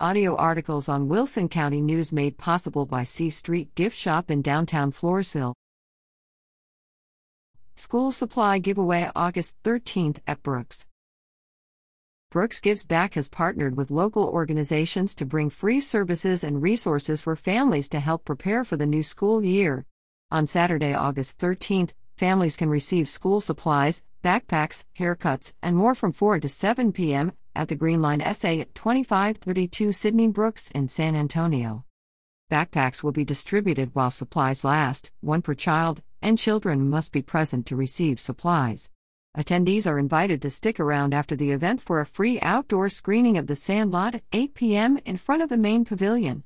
Audio articles on Wilson County News made possible by C Street Gift Shop in downtown Floresville. School Supply Giveaway August 13th at Brooks. Brooks Gives Back has partnered with local organizations to bring free services and resources for families to help prepare for the new school year. On Saturday, August 13th, families can receive school supplies, backpacks, haircuts, and more from 4 to 7 p.m. at the Green Line SA at 2532 Sidney Brooks in San Antonio. Backpacks will be distributed while supplies last, one per child, and children must be present to receive supplies. Attendees are invited to stick around after the event for a free outdoor screening of The Sandlot at 8 p.m. in front of the main pavilion.